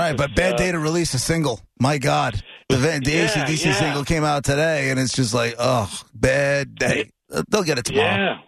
All right, but Bad Day to release a single. My God. The, the Yeah, ACDC yeah. single came out today, and it's just like, oh, bad day. Uh, They'll get it tomorrow.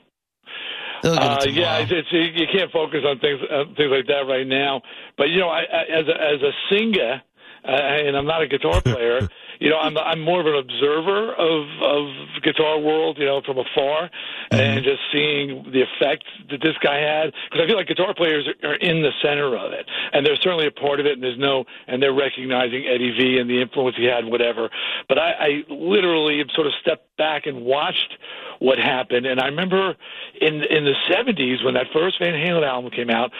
Yeah. Uh, it yeah, it's, it's, you can't focus on things uh, things like that right now. But you know, I, I, as a, as a singer, uh, and I'm not a guitar player. you know, I'm I'm more of an observer of of guitar world. You know, from afar, mm-hmm. and just seeing the effect that this guy had. Because I feel like guitar players are, are in the center of it, and they're certainly a part of it. And there's no, and they're recognizing Eddie V and the influence he had, whatever. But I, I literally have sort of stepped back and watched what happened. And I remember in in the '70s when that first Van Halen album came out,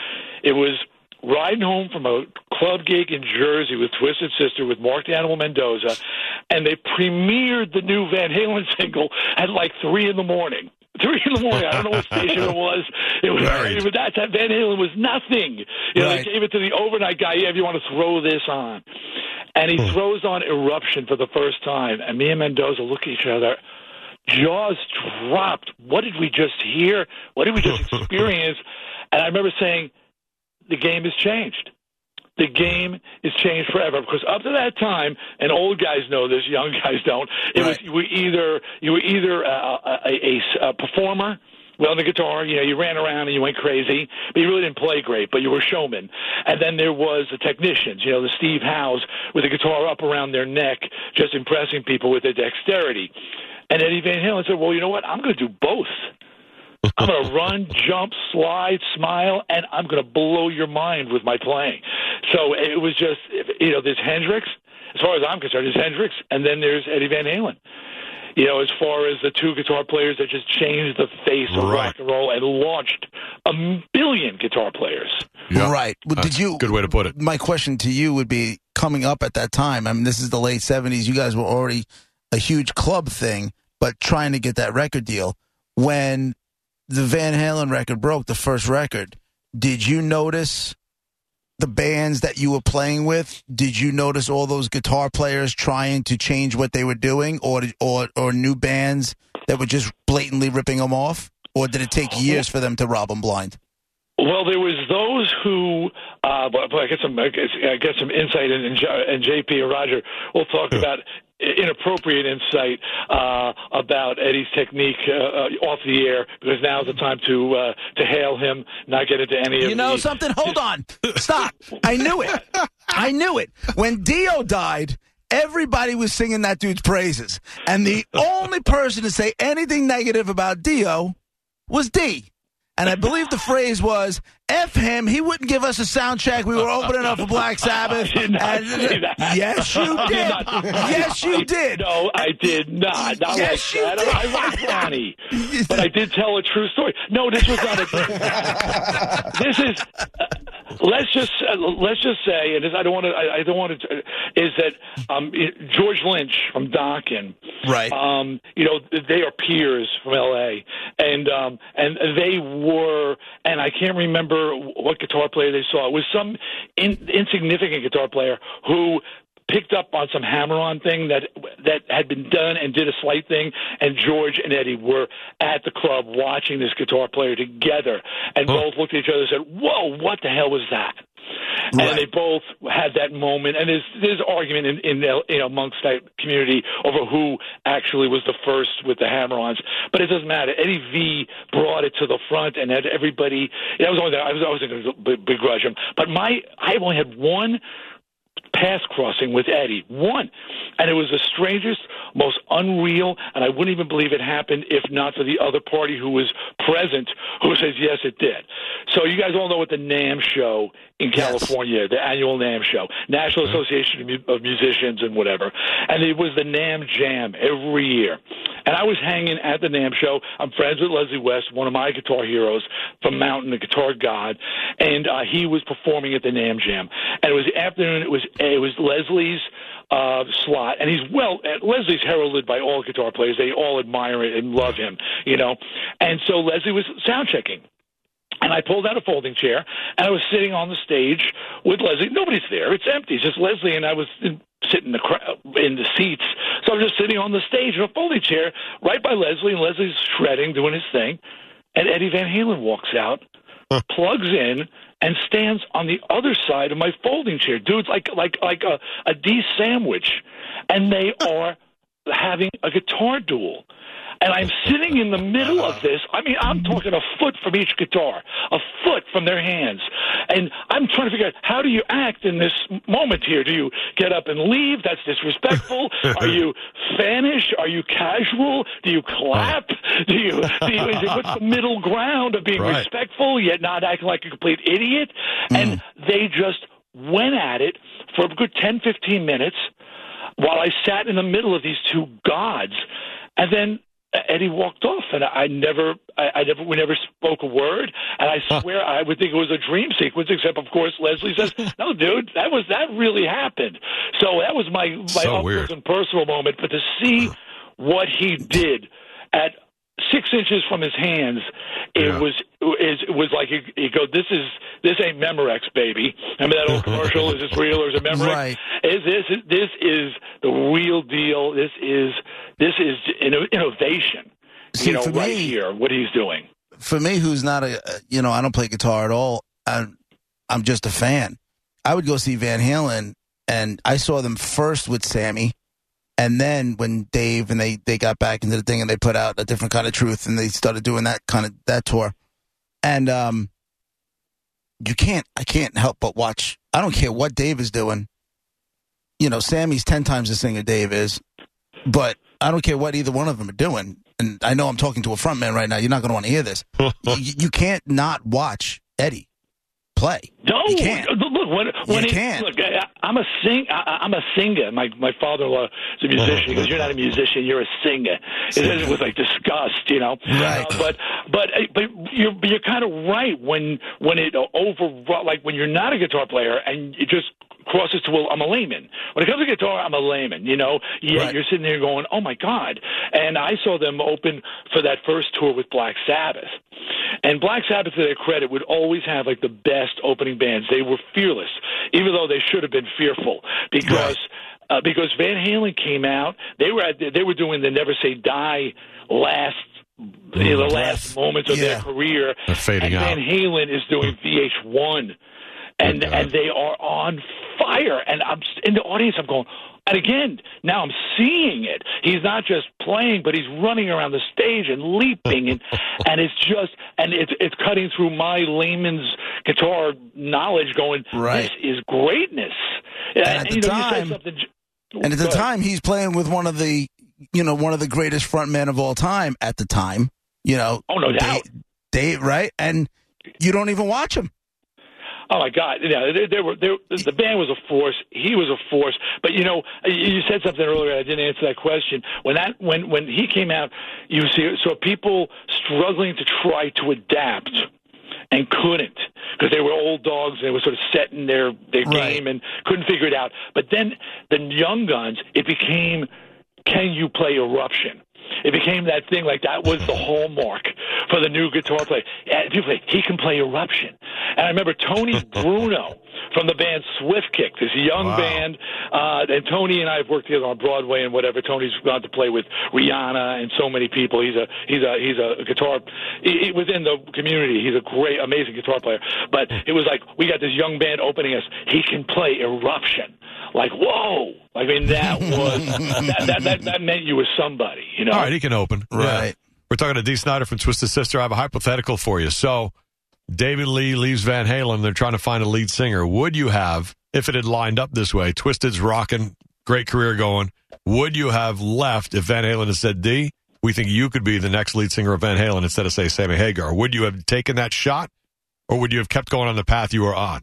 it was riding home from a club gig in Jersey with Twisted Sister with Mark the Animal Mendoza, and they premiered the new Van Halen single at like three in the morning. Three in the morning. I don't know what station it was. It was Right. but that, that Van Halen was nothing. You know, Right. they gave it to the overnight guy. Yeah, if you want to throw this on, and he hmm. throws on Eruption for the first time, and me and Mendoza look at each other jaws dropped. What did we just hear? What did we just experience? and I remember saying, the game has changed. The game is changed forever because up to that time, and old guys know this, young guys don't. It was Right. you were either you were either uh, a, a, a, a performer, well on the guitar, you know, you ran around and you went crazy, but you really didn't play great, but you were a showman. And then there was the technicians, you know, the Steve Howes with the guitar up around their neck, just impressing people with their dexterity. And Eddie Van Halen said, "Well, you know what? I'm going to do both." I'm going to run, jump, slide, smile, and I'm going to blow your mind with my playing. So it was just, you know, there's Hendrix. As far as I'm concerned, there's Hendrix, and then there's Eddie Van Halen. You know, as far as the two guitar players that just changed the face of Right. rock and roll and launched a billion guitar players. Yeah. Right. Well, That's did you? Good way to put it. My question to you would be coming up at that time. I mean, this is the late 70s. You guys were already a huge club thing, but trying to get that record deal. When the Van Halen record broke, the first record, did you notice the bands that you were playing with? Did you notice all those guitar players trying to change what they were doing, or or or new bands that were just blatantly ripping them off, or did it take years for them to rob them blind? Well, there was those who, uh, but, but I get some, I get, some insight, and, and, J- and JP or Roger will talk about inappropriate insight uh, about Eddie's technique uh, uh, off the air because now's the time to uh, to hail him, not get into any of You know the, something? Hold on. Stop. I knew it. I knew it. When Dio died, everybody was singing that dude's praises. And the only person to say anything negative about Dio was Dee. And I believe the phrase was, F him, he wouldn't give us a sound check. We were opening up for Black Sabbath. I did not And-. Yes, you did. Yes, you did. No, I did not. Not Yes, like you that. did. I like Ronnie, but I did tell a true story. No, this was not a. this is. Uh, let's just uh, let's just say, and this, I don't want to. I, I don't want to. Is that um, George Lynch from Dokken? Right. Um, you know, they are peers from L.A. and um, and they were, and I can't remember what guitar player they saw. It was some in, insignificant guitar player who picked up on some hammer-on thing that that had been done and did a slight thing. And George and Eddie were at the club watching this guitar player together, and both looked at each other and said, "Whoa, what the hell was that?" Right. And they both had that moment, and there's there's argument in, in the, you know amongst that community over who actually was the first with the hammer-ons, but it doesn't matter. Eddie V brought it to the front, and had everybody. That was only I was I wasn't going to begrudge him, but my I only had one pass crossing with Eddie. One. And it was the strangest, most unreal, and I wouldn't even believe it happened if not for the other party who was present who says, yes, it did. So you guys all know what the NAMM show in Yes. California, the annual NAMM show, National mm-hmm. Association of, Mu- of Musicians and whatever. And it was the NAMM Jam every year. And I was hanging at the NAMM show. I'm friends with Leslie West, one of my guitar heroes from Mountain, the guitar god, and uh, he was performing at the NAMM Jam. And it was afternoon. It was it was Leslie's uh, slot, and he's well. uh, Leslie's heralded by all guitar players; they all admire it and love him, you know. And so Leslie was sound checking, and I pulled out a folding chair, and I was sitting on the stage with Leslie. Nobody's there; it's empty. It's just Leslie and I was in, sitting in the crowd in the seats. So I'm just sitting on the stage in a folding chair, right by Leslie, and Leslie's shredding, doing his thing, and Eddie Van Halen walks out, plugs in, and stands on the other side of my folding chair. Dude's like like like a, a Dee sandwich, and they are having a guitar duel. And I'm sitting in the middle of this. I mean, I'm talking a foot from each guitar, a foot from their hands. And I'm trying to figure out how do you act in this moment here? Do you get up and leave? That's disrespectful. Are you fanish? Are you casual? Do you clap? Do you, do you is it, what's the middle ground of being Right. respectful yet not acting like a complete idiot? Hmm. And they just went at it for a good 10, 15 minutes while I sat in the middle of these two gods, and then Eddie walked off, and I never, I, I never, we never spoke a word, and I swear I would think it was a dream sequence, except of course Leslie says, "No, dude, that was that really happened." So that was my my So personal moment, but to see what he did at six inches from his hands, it Yeah. was is was like he, go, "This is this ain't Memorex, baby." Remember that old commercial? Is this real or is it Memorex? Right. Is this this is the real deal? This is this is inno- innovation. See, you know, right me- here, what he's doing. for me, who's not a, you know, I don't play guitar at all. I'm, I'm just a fan. I would go see Van Halen, and I saw them first with Sammy, and then when Dave and they they got back into the thing and they put out a different kind of truth and they started doing that kind of that tour, and um, you can't, I can't help but watch. I don't care what Dave is doing. You know, Sammy's ten times the singer Dave is, but I don't care what either one of them are doing. And I know I'm talking to a front man right now. You're not going to want to hear this you, you can't not watch Eddie play. No, You can't. look when when You it, can't. look. I, I'm a sing. I, I'm a singer. My my father-in-law is a musician. He goes, "You're not a musician. You're a singer." It says it with like disgust, you know. Right. Uh, but but but you're you're kind of right when when it over like when you're not a guitar player and it just crosses to well, I'm a layman. When it comes to guitar, I'm a layman. You know, yeah, Right. you're sitting there going, "Oh my god!" And I saw them open for that first tour with Black Sabbath. And Black Sabbath, to their credit, would always have like the best opening bands. They were fearless, even though they should have been fearful, because uh, because Van Halen came out. They were at, they were doing the Never Say Die last. You know, the last moments of their career, They're fading and out. Van Halen is doing VH1, and and they are on fire. And I'm in the audience. I'm going, and again, now I'm seeing it. He's not just playing, but he's running around the stage and leaping, and and it's just and it's it's cutting through my layman's guitar knowledge. Going, Right. this is greatness. And at the know, time- And at the time, he's playing with one of the, you know, one of the greatest front men of all time at the time. You know, Oh, no doubt. Dave, Dave, right? And you don't even watch him. Oh my God! Yeah, they, they were. They, the band was a force. He was a force. But you know, you said something earlier. I didn't answer that question. When that when when he came out, you see, saw people struggling to try to adapt and couldn't because they were old dogs. They were sort of set in their their Right. game and couldn't figure it out. But then the young guns, it became, can you play Eruption? It became that thing like that was the hallmark for the new guitar player. Say he can play Eruption. And I remember Tony Bruno from the band Swift Kick, this young Wow. band. Uh, and Tony and I have worked together on Broadway and whatever. Tony's gone to play with Rihanna and so many people. He's a he's a he's a guitar he, he- within the community. He's a great, amazing guitar player. But it was like we got this young band opening us. He can play Eruption. Like whoa! I mean that was that, that that that meant you were somebody. You know. All right, he can open. Yeah. Right. We're talking to Dee Snider from Twisted Sister. I have a hypothetical for you. So, David Lee leaves Van Halen. They're trying to find a lead singer. Would you have, if it had lined up this way, Twisted's rocking, great career going, would you have left if Van Halen had said, Dee, we think you could be the next lead singer of Van Halen instead of, say, Sammy Hagar? Would you have taken that shot or would you have kept going on the path you were on?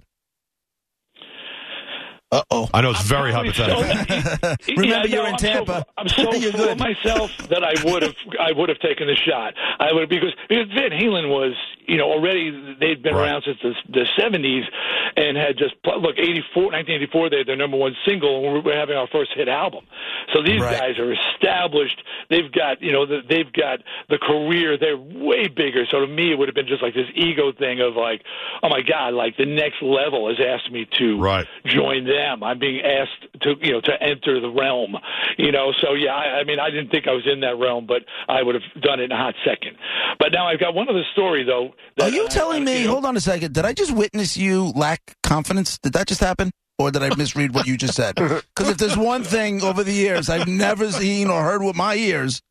Uh oh. I know it's very hypothetical. so- Remember, Yeah, you're no, in I'm so- Tampa. I'm so You're full of myself that I would have I would have taken the shot. I would because because Van Halen was you know, already they'd been Right. around since the, the 70s and had just look 84, 1984. They had their number one single, and we're having our first hit album. So these Right. guys are established. They've got you know the, they've got the career. They're way bigger. So to me, it would have been just like this ego thing of like, oh my god, like the next level has asked me to Right. join them. I'm being asked to you know to enter the realm. You know, so yeah, I, I mean, I didn't think I was in that realm, but I would have done it in a hot second. But now I've got one other story though. Are you I- telling I- me? you know- Hold on a second. Did I just witness you lack confidence? Did that just happen? Or did I misread what you just said? Because if there's one thing over the years I've never seen or heard with my ears,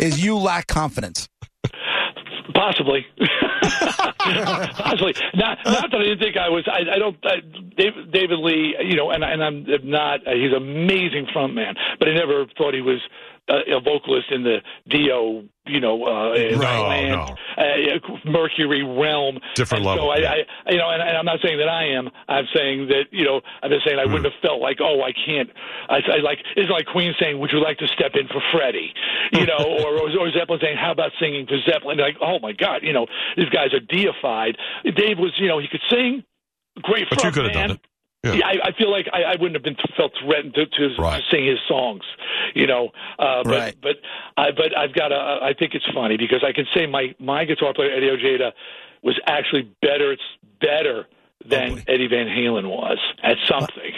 is you lack confidence. Possibly. Possibly. Not, not that I didn't think I was. I, I don't. I, David, David Lee, you know, and, and I'm not. He's an amazing frontman, but I never thought he was a vocalist in the Dio, you know, uh, No, Land, no. Uh, Mercury realm. Different and level, So I, yeah. I, you know, and, and I'm not saying that I am. I'm saying that you know, I'm just saying I Hmm. wouldn't have felt like, oh, I can't. I, I like it's like Queen saying, "Would you like to step in for Freddie?" You know, or, or Zeppelin saying, "How about singing for Zeppelin?" Like, oh my God, you know, these guys are deified. Dave was, you know, he could sing, great But you could have done it. Yeah. Yeah, I, I feel like I, I wouldn't have been felt threatened to, to, Right. to sing his songs, you know. Uh, but Right. but I but I've got a. I think it's funny because I can say my my guitar player Eddie Ojeda was actually better. It's better than Oh. Eddie Van Halen was at something.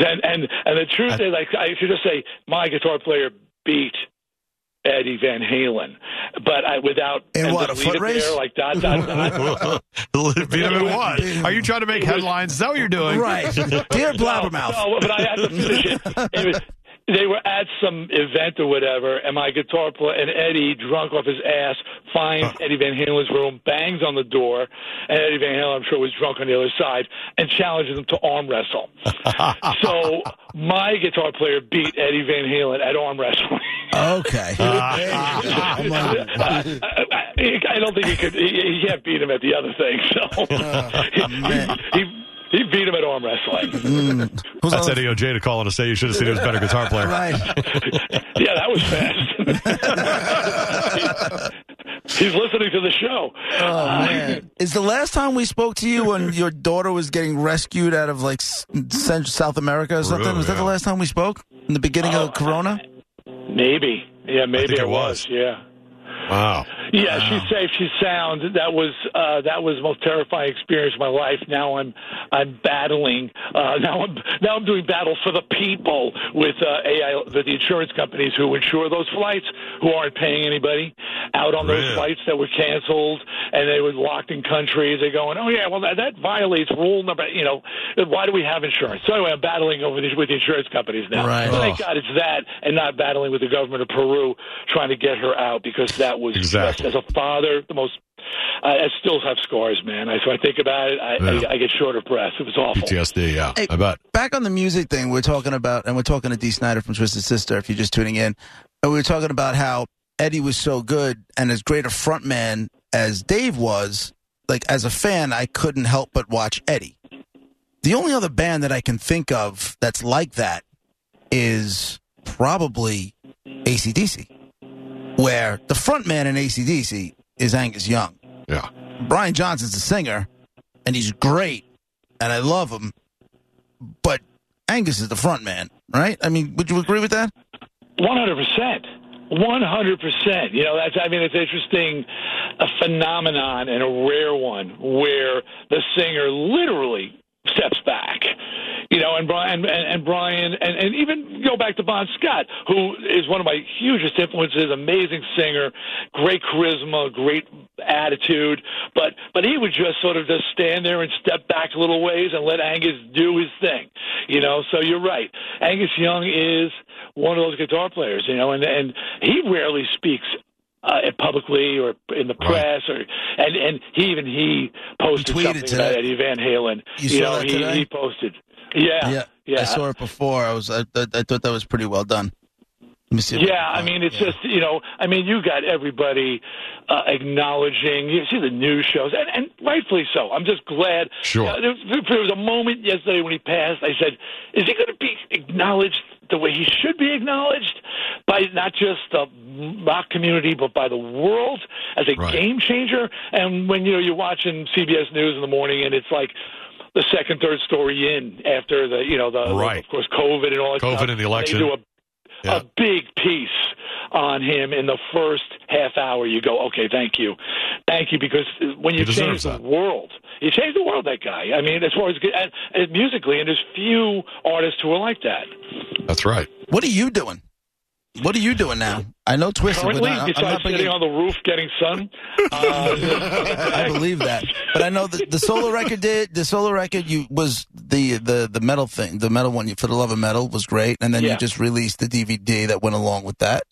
Then and and the truth is, like I should just say, my guitar player beat. Eddie Van Halen, but I without In and what, a foot race? There, like dot dot dot. Beat him in what? Are you trying to make headlines? Is that what you're doing? Right. Dear Blabbermouth. No, no, but I had to finish it. it was, they were at some event or whatever, and my guitar player and Eddie, drunk off his ass, finds Eddie Van Halen's room, bangs on the door, and Eddie Van Halen, I'm sure, was drunk on the other side, and challenges him to arm wrestle. so my guitar player beat Eddie Van Halen at arm wrestling. Okay. I, I don't think he could. He, he can't beat him at the other thing. So man. he, he he beat him at arm wrestling. Who's That's on- Eddie Ojeda calling to say you should have seen him as a better guitar player. Right. Yeah, that was fast. He's listening to the show. Oh man! Is the last time we spoke to you when your daughter was getting rescued out of like Central South America or something? Really, was that the last time we spoke in the beginning of uh, Corona? Maybe. Yeah, maybe think it it was. was. Yeah. Wow. Yeah, she's safe. She's sound. That was uh, that was the most terrifying experience of my life. Now I'm I'm battling. Uh, now I'm now I'm doing battle for the people with uh, AI with the insurance companies who insure those flights who aren't paying anybody out on those flights that were canceled and they were locked in countries. They're going, oh yeah, well that, that violates rule number. You know, why do we have insurance? So anyway, I'm battling over with the insurance companies now. Right. Thank Oh. God it's that and not battling with the government of Peru trying to get her out because that was Exactly. Just, as a father the most. I, I still have scars, man. I, so I think about it, I, Yeah. I, I get short of breath. It was awful. PTSD, yeah. Hey, I bet. Back on the music thing, we're talking about, and we're talking to Dee Snider from Twisted Sister. If you're just tuning in, and we were talking about how Eddie was so good and as great a frontman as Dave was. Like as a fan, I couldn't help but watch Eddie. The only other band that I can think of that's like that is probably ACDC, where the front man in ACDC is Angus Young. Yeah. Brian Johnson's the singer, and he's great, and I love him. But Angus is the front man, right? I mean, would you agree with that? One hundred percent. One hundred percent. You know, that's. I mean, it's interesting, a phenomenon and a rare one where the singer literally steps back. You know, and Brian and, and Brian and, and even go back to Bon Scott, who is one of my hugest influences, amazing singer, great charisma, great attitude, but but he would just sort of just stand there and step back a little ways and let Angus do his thing. You know, so you're right. Angus Young is one of those guitar players, you know, and and he rarely speaks uh, publicly or in the press, or and and he even he posted He tweeted something today. about Eddie Van Halen. You saw know, he today? he posted. Yeah, yeah, I saw it before. I was, I, I, I thought that was pretty well done. Let me see. if- Yeah, I mean, it's Yeah. just you know, I mean, you got everybody uh, acknowledging. You see the news shows, and, and rightfully so. I'm just glad. Sure. Uh, there, there was a moment yesterday when he passed. I said, "Is he going to be acknowledged the way he should be acknowledged by by not just the rock community, but by the world as a Right. game changer. And when you know you're watching CBS News in the morning, and it's like the second, third story in after the you know the Right. of course COVID and all that COVID stuff. and the election. They do a Yeah. a big piece on him in the first half hour. You go, okay, thank you, thank you, because when you change the that. world, you change the world. That guy. I mean, as far as and, and musically, and there's few artists who are like that. That's right. What are you doing? What are you doing now? I know Twisted. but Currently, I- I'm not sitting on the roof getting sun, uh, I believe that, but I know the, the solo record did the solo record. You was the the the metal thing, the metal one. You for the love of metal was great, and then you just released the DVD that went along with that.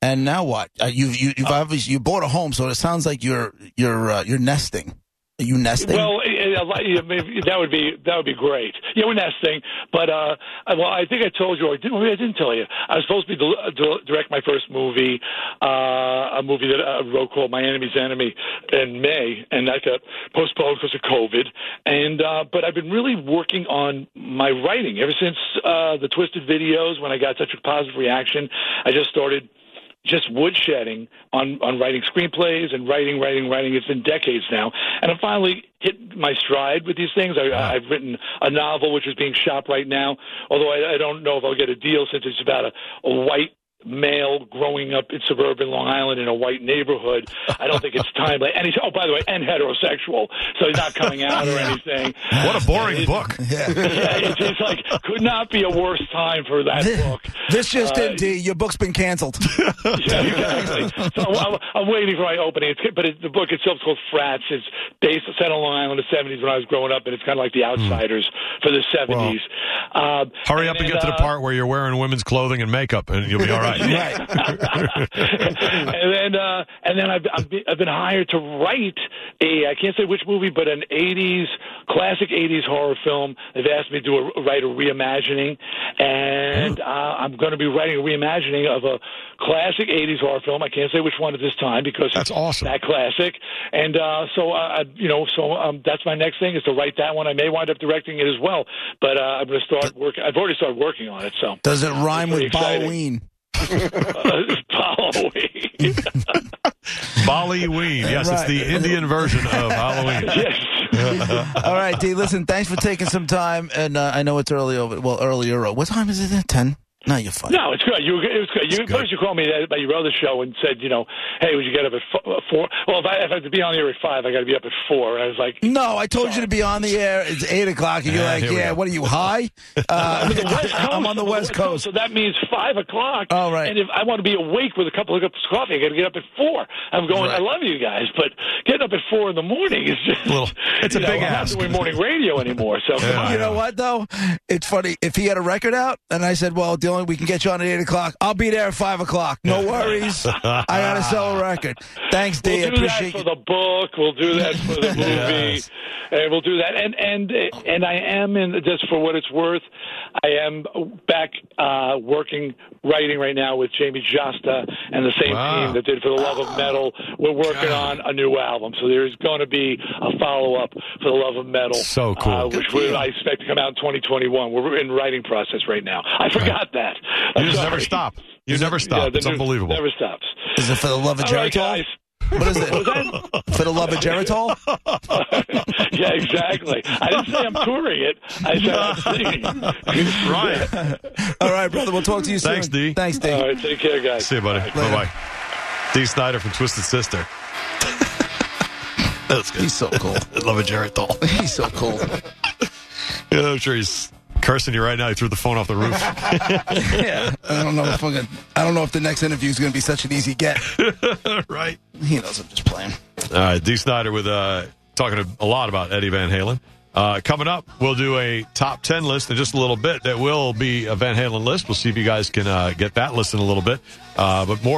And now what? Uh, you you you've obviously you bought a home, so it sounds like you're you're uh, you're nesting. Are you nesting? Well, eh, eh, that would be that would be great. Yeah, we're nesting, but uh, well, I think I told you, didn't, maybe I didn't tell you. I was supposed to be direct my first movie, uh, a movie that I wrote called My Enemy's Enemy in May, and that got postponed because of COVID. And uh, but I've been really working on my writing ever since uh, the Twisted videos. When I got such a positive reaction, I just started just woodshedding on on writing screenplays and writing, writing, writing. It's been decades now, and I finally hit my stride with these things. I, I've written a novel which is being shot right now, although I, I don't know if I'll get a deal since it's about a, a white male growing up in suburban Long Island in a white neighborhood. I don't think it's timely. And he's oh, by the way, and heterosexual, so he's not coming out or anything. What a boring book. yeah. Yeah, it's, it's like could not be a worse time for that book. This just Uh, in, Dee. Your book's been canceled. Yeah, exactly. so I'm, I'm waiting for my opening. It's, but it, the book itself is called Frats. It's based set on Long Island in the 70s when I was growing up, and it's kind of like the Outsiders for the 70s. Um, Hmm. Hurry up and get to the uh, part where you're wearing women's clothing and makeup, and you'll be all right. Right. and then uh, and then I've, I've been- I've been hired to write a I can't say which movie, but an '80s classic '80s horror film. They've asked me to do a, write a reimagining, and uh, I'm going to be writing a reimagining of a classic '80s horror film. I can't say which one at this time because That's awesome. that classic. And uh, so I- you know, so um, that's my next thing is to write that one. I may wind up directing it as well, but uh, I'm going to start working. I've already started working on it. So Does it rhyme with exciting. Halloween? Halloween. Ballyween. Yes, it's the Indian version of Halloween. yes. All right, Dee. Listen, thanks for taking some time, and uh, I know it's early over. Well, earlier. What time is it? Ten? No, you're fine. No, it's good. You, it was good. You, good. First, you called me about your other show and said, you know, hey, would you get up at uh, four? Well, if I, if I have to be on the air at five, I got to be up at four. And I was like, No, I told you to be on the air. It's eight o'clock, and you're Yeah, like, "Yeah, what are you high?" Uh, the West Coast. I'm on the West Coast. So that means five o'clock. All right. And if I want to be awake with a couple of cups of coffee, I got to get up at four. I'm going. I love you guys, but getting up at four in the morning is just Little- it's a you know, big I'm ask. not doing morning radio anymore. So Yeah. You know what though? It's funny. If he had a record out, and I said, "Well, Dylan, we can get you on at eight o'clock. I'll be there at five o'clock. No worries. I gotta sell a record. Thanks, Dee. We'll do appreciate that you. for the book. We'll do that for the movie, Yes. and we'll do that. And and and I am in just for what it's worth. I am back uh, working writing right now with Jamey Jasta and the same Wow. team that did for the Love of Metal. We're working on a new album, so there's going to be a follow up for the Love of Metal. So cool. uh, which we, I expect to come out in 2021. We're in writing process right now. I forgot that. You I'm just sorry. never stop. You never Yeah, stop. the It's new- unbelievable. Never stops. Is it for the love of All right, Geritol? guys. What is it? What was that? For the love of Geritol? yeah, exactly. I didn't say I'm touring it. I said I'm singing. right. All right, brother. We'll talk to you soon. Thanks, Dee. Thanks, Dee. All right, take care, guys. See you, buddy. Bye bye. Dee Snider from Twisted Sister. That's good. He's so cool. Love a Geritol. He's so cool. Yeah, I'm sure he's cursing you right now. He threw the phone off the roof. yeah. I don't know if I'm gonna, I don't know if the next interview is going to be such an easy get. right. He knows I'm just playing. All right, Dee Snider with uh, talking a lot about Eddie Van Halen. Uh, coming up, we'll do a top 10 list in just a little bit. That will be a Van Halen list. We'll see if you guys can uh, get that list in a little bit. Uh, but more.